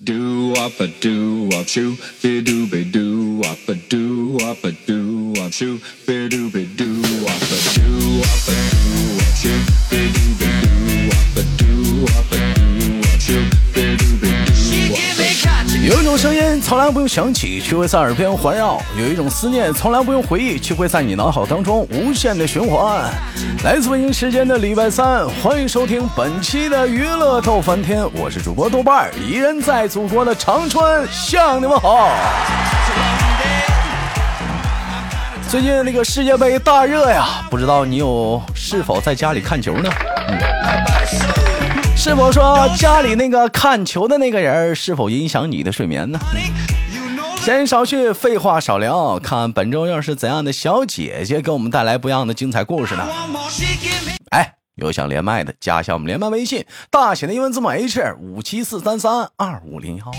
Do up a do up shoo, be do be do up a do up a do up shoo, be do be do up a do up a do 从来不用想起，却会在耳边环绕；有一种思念从来不用回忆，却会在你脑海当中无限的循环。来自北京时间的礼拜三，欢迎收听本期的娱乐逗翻天，我是主播豆瓣儿，依然在祖国的长春向你们好。最近那个世界杯大热呀，不知道你有是否在家里看球呢？嗯是否说家里那个看球的那个人是否影响你的睡眠呢？闲少叙，废话少聊，看本周又是怎样的小姐姐给我们带来不一样的精彩故事呢？哎，有想连麦的，加一下我们连麦微信，大写的英文字母 H 五七四三三二五零幺。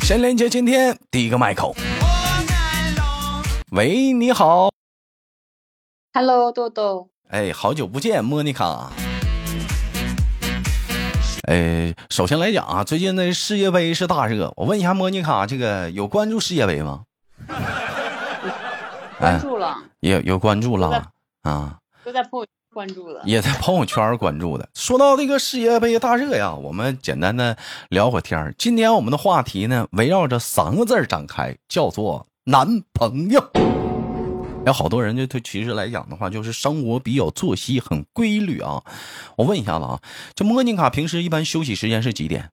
先连接今天第一个麦口。喂，你好，Hello，豆豆，哎，好久不见，莫妮卡。哎，首先来讲啊，最近的世界杯是大热，我问一下莫妮卡，这个有关注世界杯吗？关注了，也有关注了啊，都在朋友圈关注了。也在朋友圈关注的。说到这个世界杯大热呀，我们简单的聊会儿天儿。今天我们的话题呢，围绕着三个字展开，叫做男朋友。有好多人就他其实来讲的话，就是生活比较作息很规律啊。我问一下子啊，这莫妮卡平时一般休息时间是几点？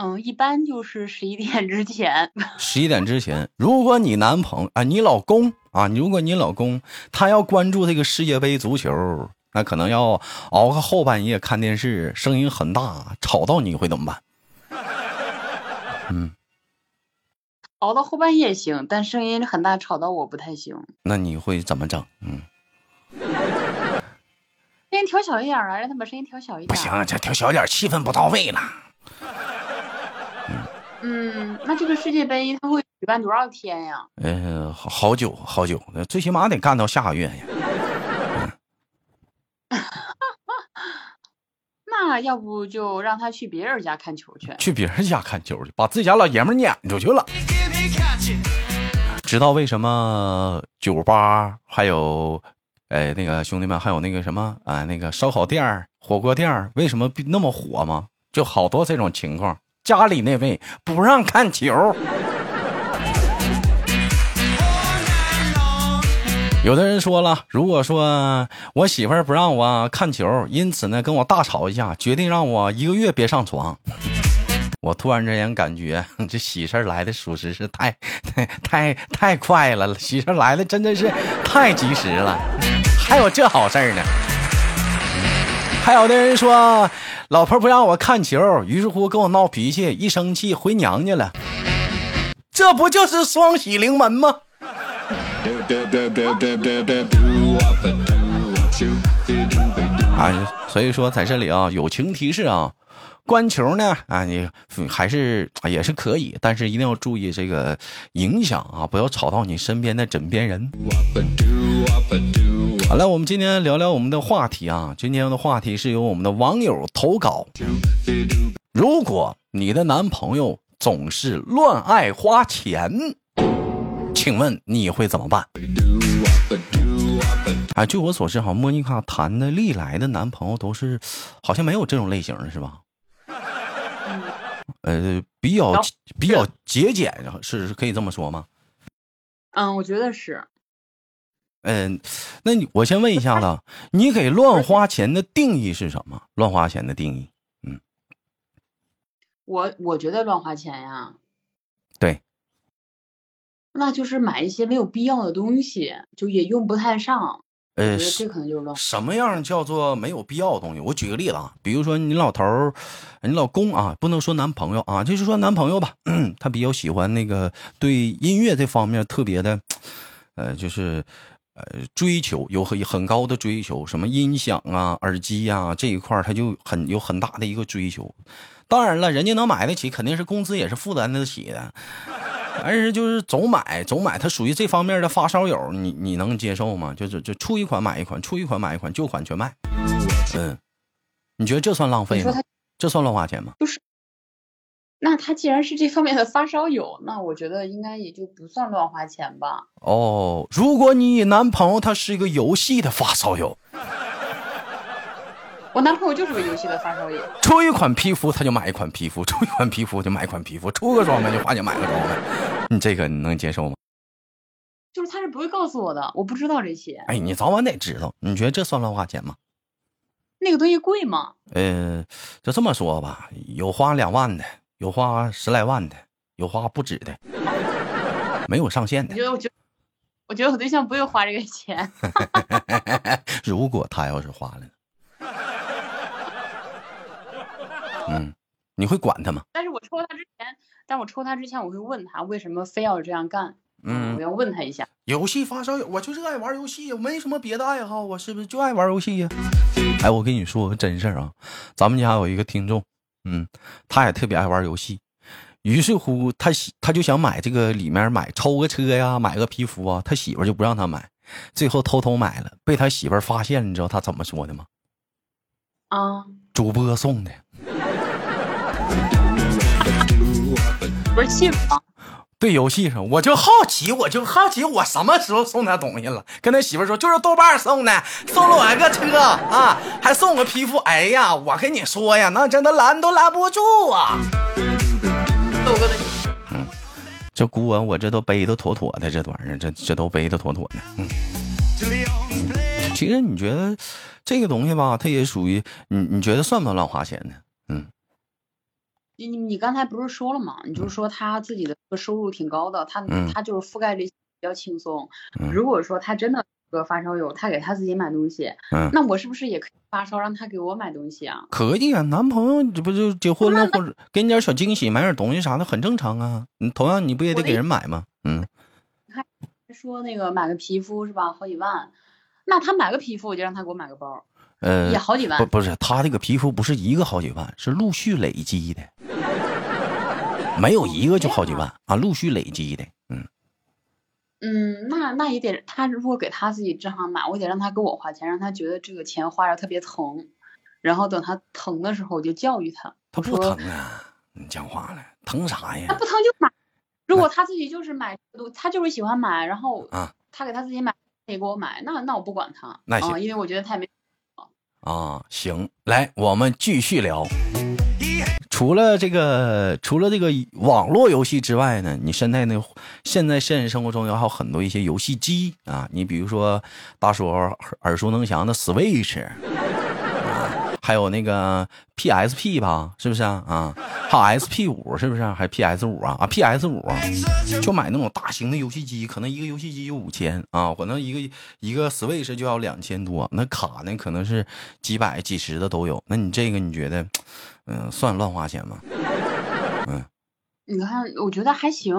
嗯，一般就是十一点之前。十一点之前。如果你男朋友啊，你老公啊，如果你老公他要关注这个世界杯足球，那可能要熬个后半夜看电视，声音很大，吵到你会怎么办？嗯，熬到后半夜行，但声音很大，吵到我不太行。那你会怎么整？嗯，声音调小一点啊，让他把声音调小一点。不行，。这调小点，气氛不到位了。嗯，那这个世界杯他会举办多少天呀？呃，好好久好久，最起码得干到下个月呀。那要不就让他去别人家看球去。去别人家看球去，把自己家老爷们撵出去了。知道为什么酒吧还有，哎，那个兄弟们还有那个什么啊、那个烧烤店、火锅店为什么那么火吗？就好多这种情况，家里那位不让看球。有的人说了，如果说我媳妇儿不让我看球，因此呢跟我大吵一架，决定让我一个月别上床。我突然之间感觉 这喜事来的属实是太太太太快了，喜事来的真的是太及时了，还有这好事呢。还有的人说老婆不让我看球，于是乎跟我闹脾气，一生气回娘家了。这不就是双喜临门吗？所以说在这里啊，友情提示啊。观球呢啊，你还是也是可以，但是一定要注意这个影响啊，不要吵到你身边的枕边人。好了，我们今天聊聊我们的话题啊，今天的话题是由我们的网友投稿。如果你的男朋友总是乱爱花钱，请问你会怎么办？啊，据我所知，好像莫妮卡谈的历来的男朋友都是，好像没有这种类型的，是吧？呃，比较比较节俭，是是可以这么说吗？嗯，我觉得是。嗯、那你我先问一下子，你给乱花钱的定义是什么？乱花钱的定义？嗯我我觉得乱花钱呀，对，那就是买一些没有必要的东西，就也用不太上。我呃，觉得是这可能就是乱。什么样叫做没有必要的东西？我举个例子啊，比如说你老头儿、你老公啊，不能说男朋友啊，就是说男朋友吧，他比较喜欢那个对音乐这方面特别的，呃，就是呃追求有很很高的追求，什么音响啊、耳机呀、这一块儿他就很有很大的一个追求。当然了，人家能买得起，肯定是工资也是负担得起的。但是就是总买总买，他属于这方面的发烧友，你你能接受吗？就是就出一款买一款，出一款买一款，旧款全卖。嗯，你觉得这算浪费吗？这算乱花钱吗？就是那他既然是这方面的发烧友，那我觉得应该也就不算乱花钱吧。哦，如果你男朋友他是一个游戏的发烧友，我男朋友就是个游戏的发烧友，出一款皮肤他就买一款皮肤，出一款皮肤就买一款皮肤，出个装备就花钱买个装备，你这个你能接受吗？就是他是不会告诉我的，我不知道这些。哎，你早晚得知道，你觉得这算乱花钱吗？那个东西贵吗？呃，就这么说吧，有花两万的，有花十来万的，有花不止的，没有上限的。我觉得，我觉得，我觉得我对象不会花这个钱。如果他要是花了呢？嗯，你会管他吗？但是我抽他之前，但我抽他之前，我会问他为什么非要这样干。嗯我要问他一下。游戏发烧友，我就是爱玩游戏，我没什么别的爱好，我是不是就爱玩游戏呀？哎，我跟你说个真事儿啊，咱们家有一个听众，嗯，他也特别爱玩游戏，于是乎他喜他就想买这个里面买抽个车呀，买个皮肤啊，他媳妇就不让他买，最后偷偷买了，被他媳妇发现，你知道他怎么说的吗？啊，主播送的。不是气吗？对游戏上，我就好奇，我就好奇，我什么时候送他东西了？跟他媳妇说，就是豆瓣送的，送了我一个车啊，还送个皮肤。哎呀，我跟你说呀，那真的拦都拦不住啊！豆哥的，这古文我这都背的妥妥的，这玩意儿这这都背的妥妥的。嗯，其实你觉得这个东西吧，它也属于你，你觉得算不算乱花钱呢？嗯，你你你刚才不是说了吗？你就是说他自己的收入挺高的，他嗯他就是覆盖率比较轻松。嗯如果说他真的是个发烧友，他给他自己买东西，嗯那我是不是也可以发烧让他给我买东西啊？可以啊，男朋友这不就结婚了，或者给你点小惊喜，买点东西啥的，很正常啊。你同样你不也得给人买吗？嗯，说那个买个皮肤是吧，好几万，那他买个皮肤我就让他给我买个包，呃，也好几万不不是，他这个皮肤不是一个好几万，是陆续累积的，没有一个就好几万啊，陆续累积的。嗯，嗯，那那也得他如果给他自己正常买，我得让他给我花钱，让他觉得这个钱花着特别疼，然后等他疼的时候我就教育他，他不疼啊，你讲话了，疼啥呀他？不疼就买。如果他自己就是买，他就是喜欢买，然后啊他给他自己买，他也给我买，那那我不管他，那行啊，因为我觉得他也没啊，行，来，我们继续聊。除了这个，除了这个网络游戏之外呢，你现在呢，现在现实生活中有还有很多一些游戏机啊，你比如说大伙儿耳熟能详的 Switch，还有那个 PSP 吧，是不是啊？啊，还有 SP 五是不是？还 PS 五啊？啊，PS 五啊，就买那种大型的游戏机，可能一个游戏机就五千啊，可能一个一个 Switch 就要两千多，那卡呢可能是几百、几十的都有。那你这个你觉得，嗯、算乱花钱吗？嗯你看，我觉得还行，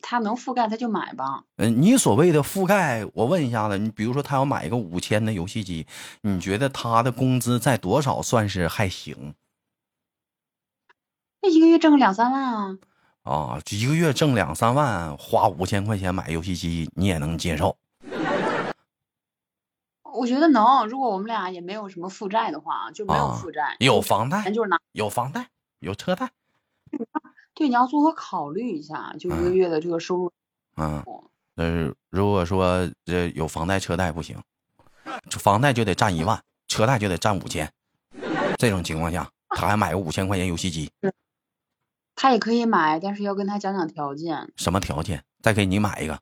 他能覆盖他就买吧。嗯、你所谓的覆盖，我问一下子，你比如说他要买一个五千的游戏机，你觉得他的工资在多少算是还行那一个月挣个两三万啊，啊？一个月挣两三万，花五千块钱买游戏机，你也能接受？我觉得能。如果我们俩也没有什么负债的话，就没有啊负债，有房贷，就是拿。有房贷，有车贷，对，你要综合考虑一下，就一个嗯月的这个收入。嗯。呃，如果说这有房贷车贷不行，房贷就得占一万，车贷就得占五千，这种情况下，他还买个五千块钱游戏机，他也可以买，但是要跟他讲讲条件。什么条件？再给你买一个，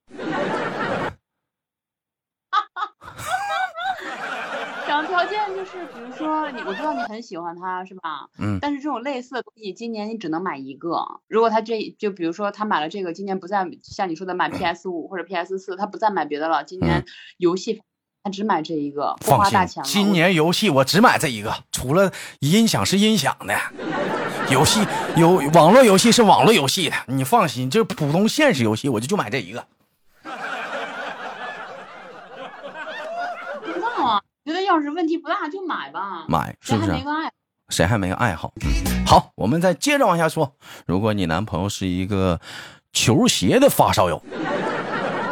讲条件就是，比如说你，我知道你很喜欢他，是吧？嗯但是这种类似的东西，今年你只能买一个。如果他这就比如说他买了这个，今年不再像你说的买 PS 五或者 PS 四，他不再买别的了。今年游戏他只买这一个，不，花大钱了。今年游戏我只买这一个，除了音响是音响的，游戏有网络游戏是网络游戏的，你放心，就普通现实游戏我就就买这一个。我不知道要是问题不大就买吧。买是不是谁还没个爱？好？嗯，好，我们再接着往下说。如果你男朋友是一个球鞋的发烧友，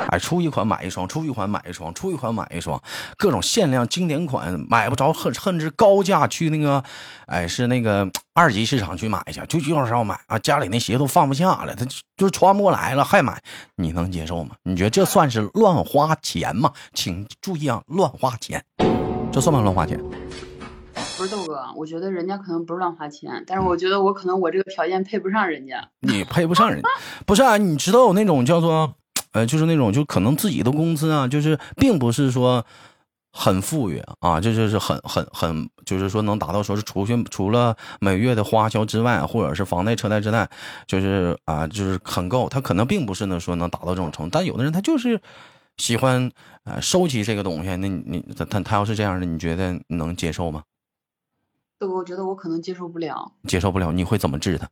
哎，出一款买一双，出一款买一双，出一款买一双，各种限量经典款买不着，恨恨之高价去那个，哎，是那个二级市场去买去，就就是要买啊，家里那鞋都放不下了，他就穿不过来了，还买，你能接受吗？你觉得这算是乱花钱吗？请注意啊，乱花钱，这算不算乱花钱？不是豆哥，我觉得人家可能不是乱花钱，但是我觉得我可能我这个条件配不上人家。你配不上人，不是啊？你知道有那种叫做，呃，就是那种就可能自己的工资啊，就是并不是说很富裕啊，这就是很很很，就是说能达到说是除去除了每月的花销之外，或者是房贷车贷之外，就是啊，就是很够。他可能并不是呢说能达到这种程度，但有的人他就是喜欢呃收集这个东西。那你你他他他要是这样的，你觉得能接受吗？豆哥，我觉得我可能接受不了。接受不了，你会怎么治他？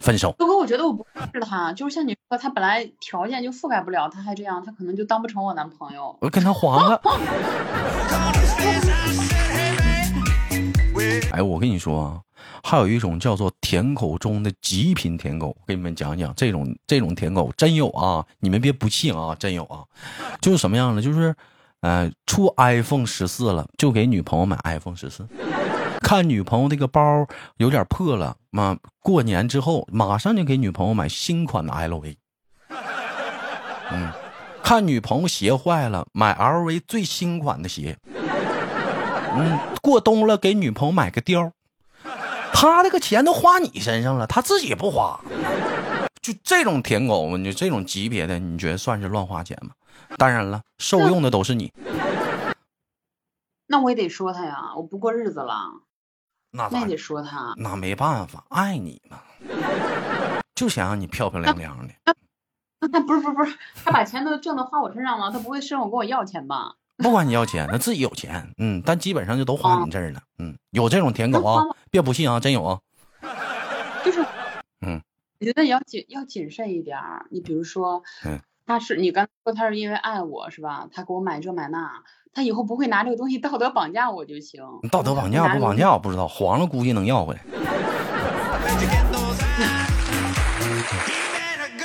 分手。豆哥，我觉得我不治他，就是像你说，他本来条件就覆盖不了，他还这样，他可能就当不成我男朋友。我跟他黄了。哎，我跟你说啊，还有一种叫做舔狗中的极品舔狗，给你们讲讲，这种这种舔狗真有啊，你们别不信啊，真有啊，就是什么样的，就是。呃，出 iPhone 十四了，就给女朋友买 iPhone 十四。看女朋友这个包有点破了，妈，过年之后马上就给女朋友买新款的 LV。嗯，看女朋友鞋坏了，买 LV 最新款的鞋。嗯，过冬了给女朋友买个貂。他这个钱都花你身上了，他自己不花。就这种舔狗，你这种级别的，你觉得算是乱花钱吗？当然了，受用的都是你。那我也得说他呀，我不过日子了。那那得说他。那没办法，爱你嘛，就想让你漂漂亮亮的。那他不是不是不是，他把钱都挣的花我身上了，他不会伸手跟我要钱吧？不管你要钱，他自己有钱，嗯，但基本上就都花你这儿了，嗯，有这种舔狗啊，别不信啊，真有啊。就是，嗯，我觉得要谨要谨慎一点儿。你比如说，嗯。他是你刚说他是因为爱我是吧？他给我买这买那，他以后不会拿这个东西道德绑架我就行。道德绑架不绑架我不知道，黄了估计能要回来。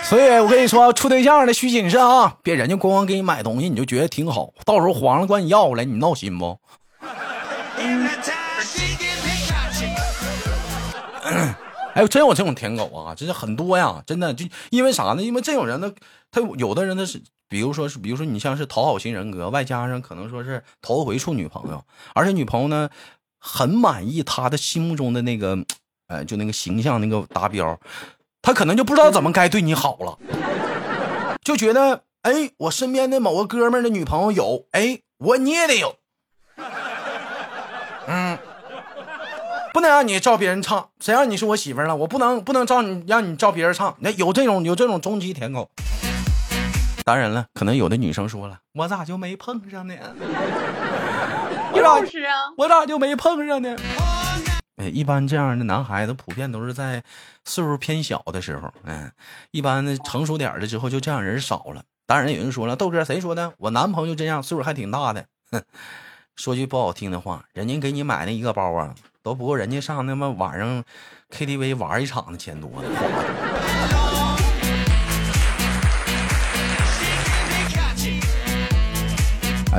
所以我跟你说，处对象的需谨慎啊，别人家光光给你买东西你就觉得挺好，到时候黄了管你要回来，你闹心不？哎，真有这种舔狗啊！真是很多呀，真的就因为啥呢？因为这种人呢，他有的人呢是，比如说是，比如说你像是讨好型人格，外加上可能说是头回处女朋友，而且女朋友呢很满意他的心目中的那个，哎，就那个形象那个达标，他可能就不知道怎么该对你好了，就觉得哎，我身边的某个哥们的女朋友有，哎，我你也得有，嗯。不能让你照别人唱，谁让你是我媳妇了？我不能不能照你让你照别人唱。那有这种有这种终极舔狗。当然了，可能有的女生说了，我咋就没碰上呢？我咋是啊？我咋就没碰上呢？哎，一般这样的男孩子普遍都是在岁数偏小的时候，嗯，一般的成熟点的之后就这样人少了。当然有人说了，豆哥谁说的？我男朋友这样岁数还挺大的。哼，说句不好听的话，人家给你买那一个包啊。都不够人家上那么晚上 KTV 玩一场的钱多呢。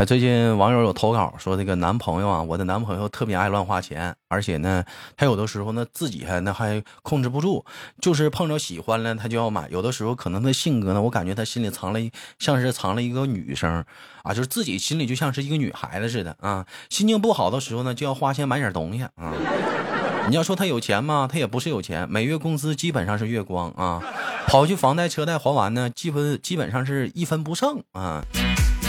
最近网友有投稿说，这个男朋友啊，我的男朋友特别爱乱花钱，而且呢，他有的时候呢自己还那还控制不住，就是碰着喜欢了他就要买。有的时候可能他性格呢，我感觉他心里藏了像是藏了一个女生啊，就是自己心里就像是一个女孩子似的啊。心情不好的时候呢，就要花钱买点东西啊。你要说他有钱吗？他也不是有钱，每月工资基本上是月光啊，跑去房贷车贷还完呢，基本基本上是一分不剩啊。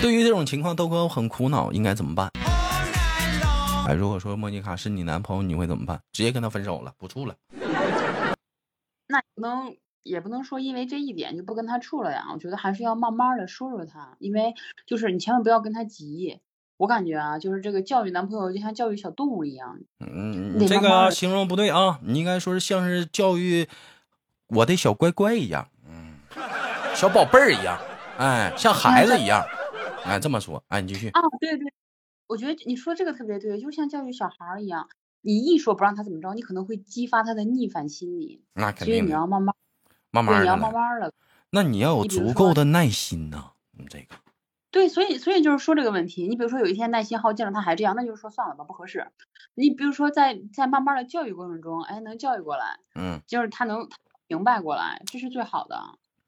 对于这种情况，豆哥我很苦恼，应该怎么办？哎，如果说莫妮卡是你男朋友，你会怎么办？直接跟他分手了，不处了？那不能，也不能说因为这一点就不跟他处了呀。我觉得还是要慢慢的说说他，因为就是你千万不要跟他急。我感觉啊，就是这个教育男朋友就像教育小动物一样。嗯，这个形容不对啊，你应该说是像是教育我的小乖乖一样，嗯，小宝贝儿一样，哎，像孩子一样。哎，这么说，哎，你继续啊，对对，我觉得你说这个特别对，就像教育小孩一样，你一说不让他怎么着，你可能会激发他的逆反心理，那肯定，所以你要慢慢，慢慢，你要慢慢的，那你要有足够的耐心呐、你这个，对，所以所以就是说这个问题，你比如说有一天耐心耗尽了，他还这样，那就是说算了吧，不合适。你比如说在在慢慢的教育过程中，哎，能教育过来，嗯就是他能明白过来，这是最好的。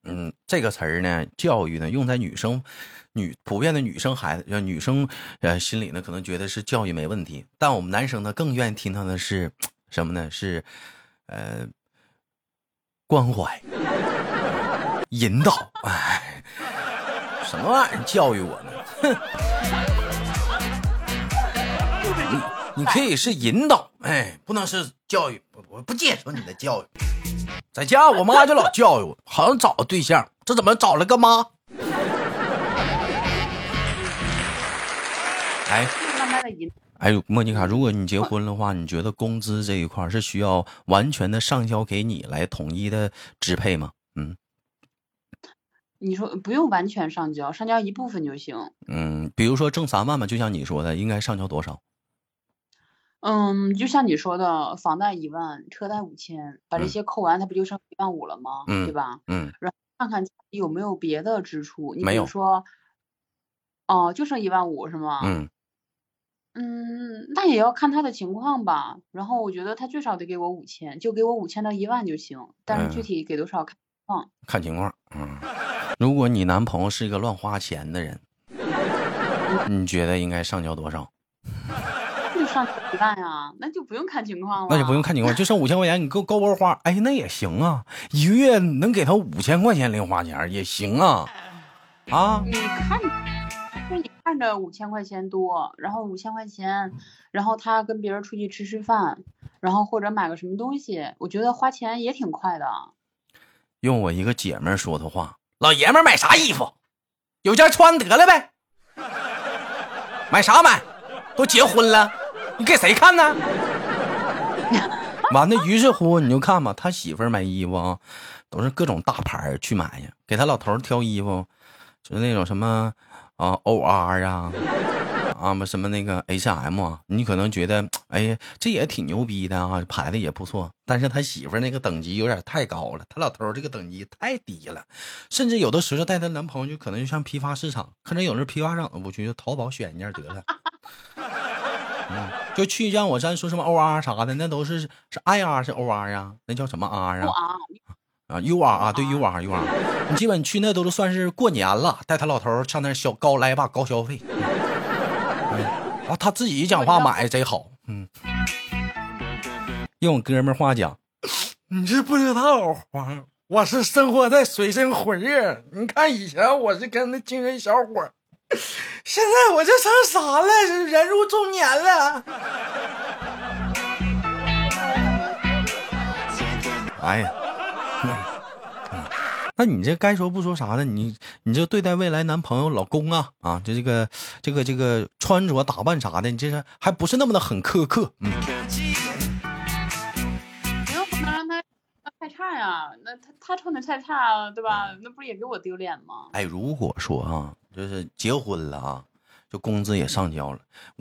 嗯，这个词儿呢，教育呢，用在女生女普遍的女生孩子，女生呃心里呢，可能觉得是教育没问题，但我们男生呢，更愿意听到的是什么呢？是呃关怀、引导，哎，什么玩意儿教育我呢？哼，你你可以是引导，哎，不能是教育，我不接受你的教育。在家，我妈就老教育我，好像找个对象，这怎么找了个妈？哎哎，莫妮卡，如果你结婚的话，你觉得工资这一块是需要完全的上交给你来统一的支配吗？嗯你说不用完全上交，上交一部分就行。嗯，比如说挣三万吧，就像你说的，应该上交多少？嗯，就像你说的，房贷一万，车贷五千，把这嗯些扣完，他不就剩一万五了吗？嗯对吧？嗯然后看看有没有别的支出。你没有比如说，哦，就剩一万五是吗？嗯，嗯，那也要看他的情况吧。然后我觉得他最少得给我五千，就给我五千到一万就行。但是具嗯体给多少看情况。看情况。嗯，如果你男朋友是一个乱花钱的人，你觉得应该上交多少？上几万呀，那就不用看情况了。那就不用看情况，就剩五千块钱，你够够不够花？哎，那也行啊，一个月能给他五千块钱零花钱也行啊，啊，你看，就你看着五千块钱多，然后五千块钱，然后他跟别人出去吃吃饭，然后或者买个什么东西，我觉得花钱也挺快的。用我一个姐们说的话，老爷们买啥衣服，有件穿得了呗，买啥买？都结婚了，你给谁看呢？完了，于是乎你就看吧，他媳妇儿买衣服啊，都是各种大牌去买呀，给他老头挑衣服，就是那种什么啊 OR 啊。啊么什么那个 H&M 啊，你可能觉得，哎呀，这也挺牛逼的啊，牌子也不错。但是他媳妇儿那个等级有点太高了，他老头这个等级太低了，甚至有的时候带她男朋友就可能就像批发市场，看着有那批发市场的不去，就淘宝选一件得了。嗯，就去像我咱说什么 OR 啥的，那都是是 IR 是 OR 呀、那叫什么 R 啊？啊，啊，UR 啊，对 UR UR，你基本去那都是算是过年了，带他老头上那儿消高来吧，高消费。嗯，啊，他自己讲话买贼好，嗯。用我哥们儿话讲，你是不知道，黄，我是生活在水深火热。你看以前我是跟那精神小伙儿，现在我这成啥了？人入中年了。哎呀，嗯那你这该说不说啥呢？你你这对待未来男朋友、老公啊啊，这这个这个这个穿着打扮啥的，你这是还不是那么的很苛刻？嗯，你又不能让他太差呀，那他他穿的太差，对吧？那不是也给我丢脸吗？哎，如果说啊，就是结婚了啊，就工资也上交了，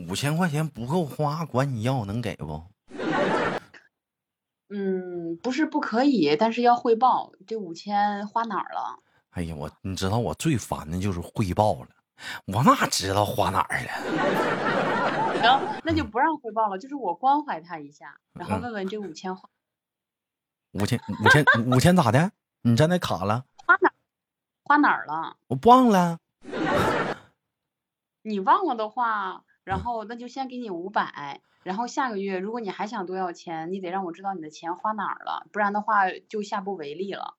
五千块钱不够花，管你要能给不？嗯，不是不可以，但是要汇报这五千花哪儿了。哎呀，我你知道我最烦的就是汇报了，我哪知道花哪儿了？然后那就不让汇报了，就是我关怀他一下，然后嗯问问这五千花五千五千五千咋的？你在那卡了？花哪儿花哪儿了。我忘了。你忘了的话，然后那就先给你五百，然后下个月如果你还想多要钱，你得让我知道你的钱花哪儿了，不然的话就下不为例了。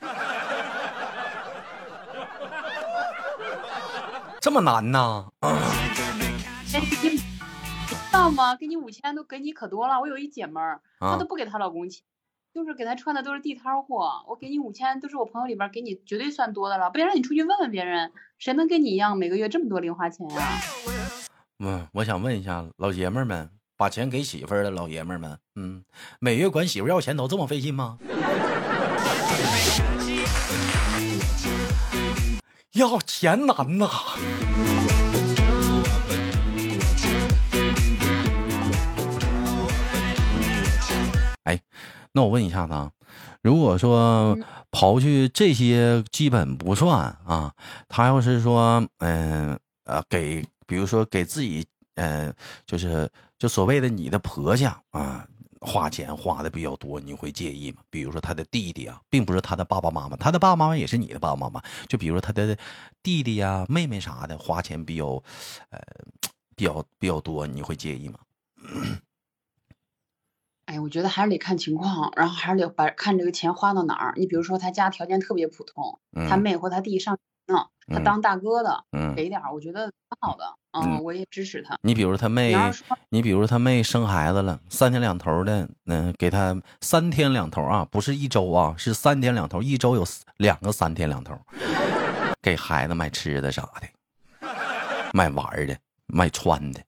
这么难呢？知道吗？给你五千都给你可多了。我有一姐们儿，她啊都不给她老公钱，就是给他穿的都是地摊货。我给你五千，都是我朋友里边给你绝对算多的了，不然你出去问问别人，谁能跟你一样每个月这么多零花钱呀、嗯，我想问一下老爷们儿们，把钱给媳妇儿的老爷们儿们，嗯，每月管媳妇要钱都这么费劲吗？要钱难呐！哎，那我问一下子啊，如果说嗯刨去这些基本不算啊，他要是说嗯呃给，比如说给自己嗯、呃就是就所谓的你的婆家啊。花钱花的比较多，你会介意吗？比如说他的弟弟啊，并不是他的爸爸妈妈，他的爸爸妈妈也是你的爸爸妈妈。就比如说他的弟弟呀、妹妹啥的，花钱比较，呃，比较比较多，你会介意吗？哎，我觉得还是得看情况，然后还是得把看这个钱花到哪儿。你比如说他家条件特别普通，他嗯妹或他弟上学呢，他嗯当大哥的，嗯，给点儿，我觉得挺好的。嗯嗯，我也支持他。你比如他妹你比如他妹生孩子了，三天两头的，嗯、给他三天两头啊，不是一周啊，是三天两头，一周有两个三天两头，给孩子买吃的啥的，买玩的，买穿的，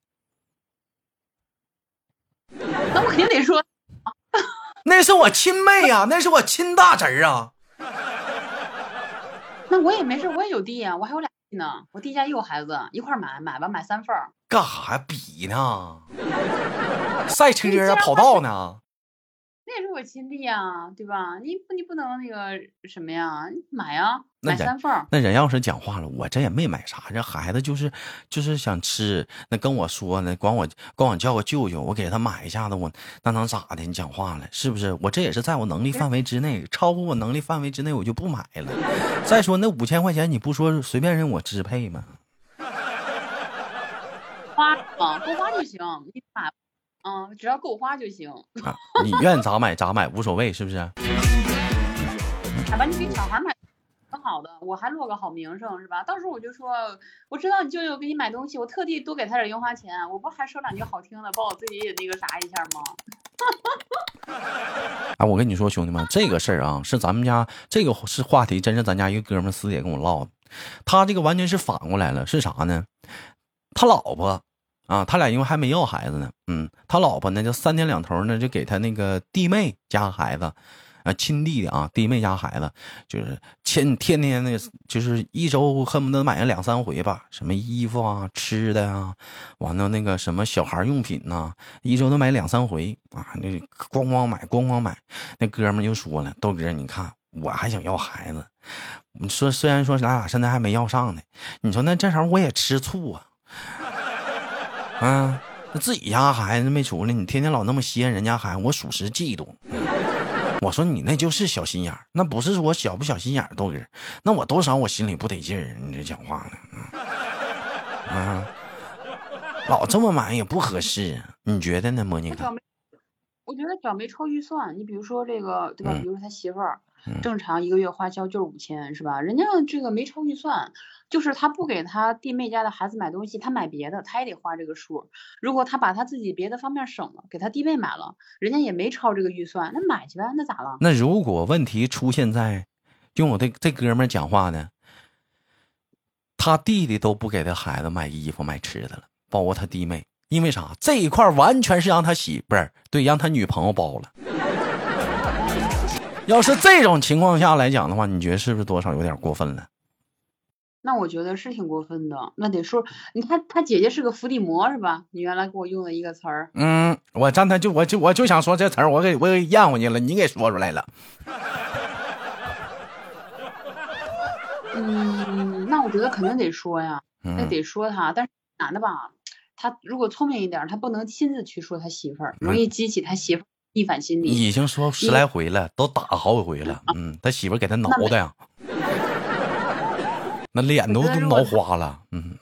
那我肯定得说，那是我亲妹呀、那是我亲大侄儿啊。那我也没事，我也有地呀、我还有俩地呢，我弟家也有孩子，一块儿买，买吧，买三份儿。干啥呀？比呢？赛车啊，跑道呢？那也是我亲弟呀，对吧？你不你不能那个什么呀？你买呀，买三份儿。那人要是讲话了，我这也没买啥，这孩子就是就是想吃，那跟我说呢，管我管我叫个舅舅，我给他买一下子，我那能咋的？你讲话了是不是？我这也是在我能力范围之内，超过我能力范围之内，我就不买了。再说那五千块钱，你不说随便任我支配吗？花嘛，够花就行，你买，嗯，只要够花就行。啊，你愿咋买咋买，无所谓，是不是？买吧，你给小孩买挺好的，我还落个好名声是吧？到时候我就说，我知道你舅舅给你买东西，我特地多给他点零花钱，我不还说两句好听的，把我自己也那个啥一下吗？哎，我跟你说，兄弟们，这个事儿啊，是咱们家这个是话题，真是咱家一个哥们儿私底下跟我唠的。他这个完全是反过来了，是啥呢？他老婆啊，他俩因为还没要孩子呢，嗯，他老婆呢就三天两头呢就给他那个弟妹家孩子，啊，亲弟弟啊，弟妹家孩子，就是天天天的，就是一周恨不得买上两三回吧，什么衣服啊、吃的啊，完了那个什么小孩用品呐、一周都买两三回啊，那咣咣买，咣咣买。那哥们就说了：“豆哥，你看我还想要孩子，你说虽然说咱俩现在还没要上呢，你说那这时候我也吃醋啊，啊，那自己家孩子没出来，你天天老那么稀罕人家孩子，我属实嫉妒。”我说你那就是小心眼儿，那不是说小不小心眼儿，豆哥，那我多少我心里不得劲儿，你这讲话呢，啊，啊老这么买也不合适啊，你觉得呢，莫妮卡？我觉得只要没超预算，你比如说这个对吧？嗯比如说他媳妇正常一个月花销就是五千是吧？人家这个没超预算，就是他不给他弟妹家的孩子买东西，他买别的他也得花这个数。如果他把他自己别的方面省了，给他弟妹买了，人家也没超这个预算，那买去呗，那咋了？那如果问题出现在用我这这哥们儿讲话呢，他弟弟都不给他孩子买衣服买吃的了，包括他弟妹，因为啥？这一块完全是让他媳不是对，让他女朋友包了。要是这种情况下来讲的话，你觉得是不是多少有点过分了？那我觉得是挺过分的，那得说，你看他姐姐是个伏地魔是吧？你原来给我用的一个词儿，嗯，我刚才就我就我就想说这词儿，我给我给咽回去了，你给说出来了。嗯，那我觉得肯定得说呀。那嗯，得说他，但是男的吧，他如果聪明一点儿，他不能亲自去说他媳妇儿，容嗯易激起他媳妇儿逆反心理。已经说十来回了，都打好几回了。嗯，他媳妇儿给他挠的呀，那脸都都挠花了。嗯，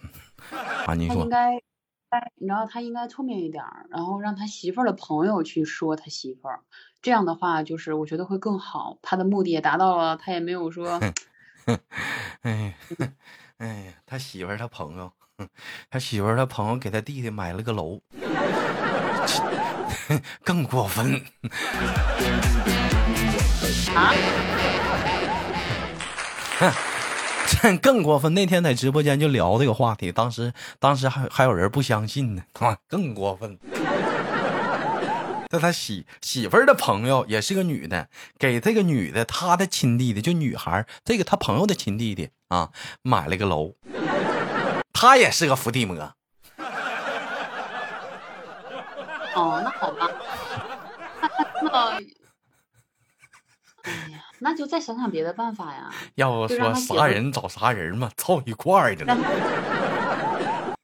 啊，你说他应该，该你知道他应该聪明一点，然后让他媳妇儿的朋友去说他媳妇儿，这样的话就是我觉得会更好，他的目的也达到了，他也没有说哎，哎呀，他媳妇儿他朋友，他媳妇儿他朋友给他弟弟买了个楼，更过分。啊，这更过分。那天在直播间就聊这个话题，当时当时还还有人不相信呢，啊，更过分。这他媳媳妇儿的朋友也是个女的，给这个女的她的亲弟弟，就女孩这个他朋友的亲弟弟啊，买了个楼。他也是个伏地魔，哦，那好吧，那那那就再想想别的办法呀。要不说啥人找啥人嘛，凑一块儿去了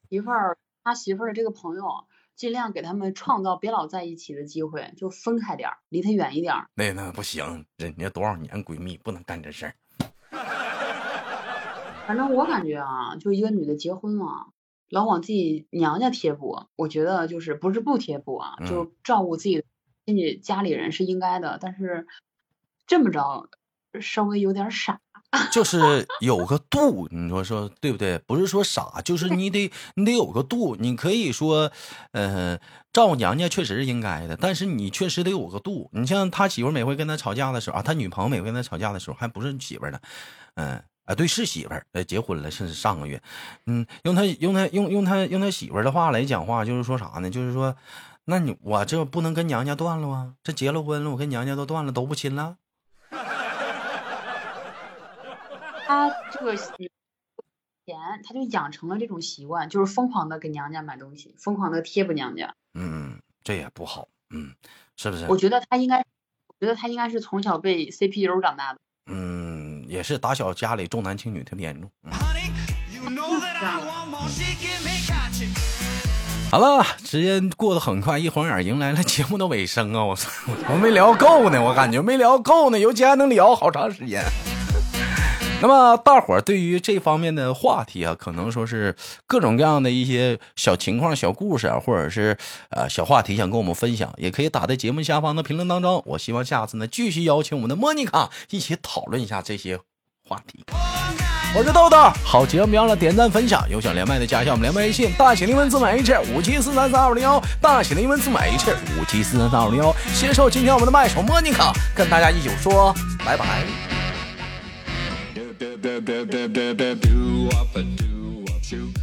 媳妇 儿，他媳妇儿的这个朋友，尽量给他们创造别老在一起的机会，就分开点儿，离他远一点儿。那那不行，人家多少年闺蜜不能干这事儿。反正我感觉啊，就一个女的结婚了，老往自己娘家贴补，我觉得就是不是不贴补啊，嗯就照顾自己亲戚家里人是应该的，但是这么着稍微有点傻。就是有个度，你说说对不对？不是说傻，就是你得你得有个度。你可以说，呃，照顾娘家确实是应该的，但是你确实得有个度。你像他媳妇每回跟他吵架的时候啊，他女朋友每回跟他吵架的时候，还不是媳妇儿呢，嗯、啊，对，是媳妇儿，呃，结婚了，是上个月，嗯，用他用他用用他用他媳妇儿的话来讲话，就是说啥呢？就是说，那你我这不能跟娘家断了啊？这结了婚了，我跟娘家都断了，都不亲了。他这个女前他就养成了这种习惯，就是疯狂的给娘家买东西，疯狂的贴补娘家。嗯，这也不好，嗯，是不是？我觉得他应该，我觉得他应该是从小被 CPU 长大的。嗯，也是打小家里重男轻女特别严重。好了，时间过得很快，一晃眼迎来了节目的尾声啊！我操，我没聊够呢，我感觉没聊够呢，尤其还能聊好长时间。那么，大伙儿对于这方面的话题啊，可能说是各种各样的一些小情况、小故事啊，或者是呃小话题，想跟我们分享，也可以打在节目下方的评论当中。我希望下次呢，继续邀请我们的莫妮卡一起讨论一下这些话题。我是豆豆，好节目别忘了点赞分享，有想连麦的加一下我们连麦微信，大写的英文字母 H 五七四三三二零幺，大写的英文字母 H 五七四三三二零幺。携手今天我们的麦手莫妮卡，跟大家一起说拜拜。do up a do up shoot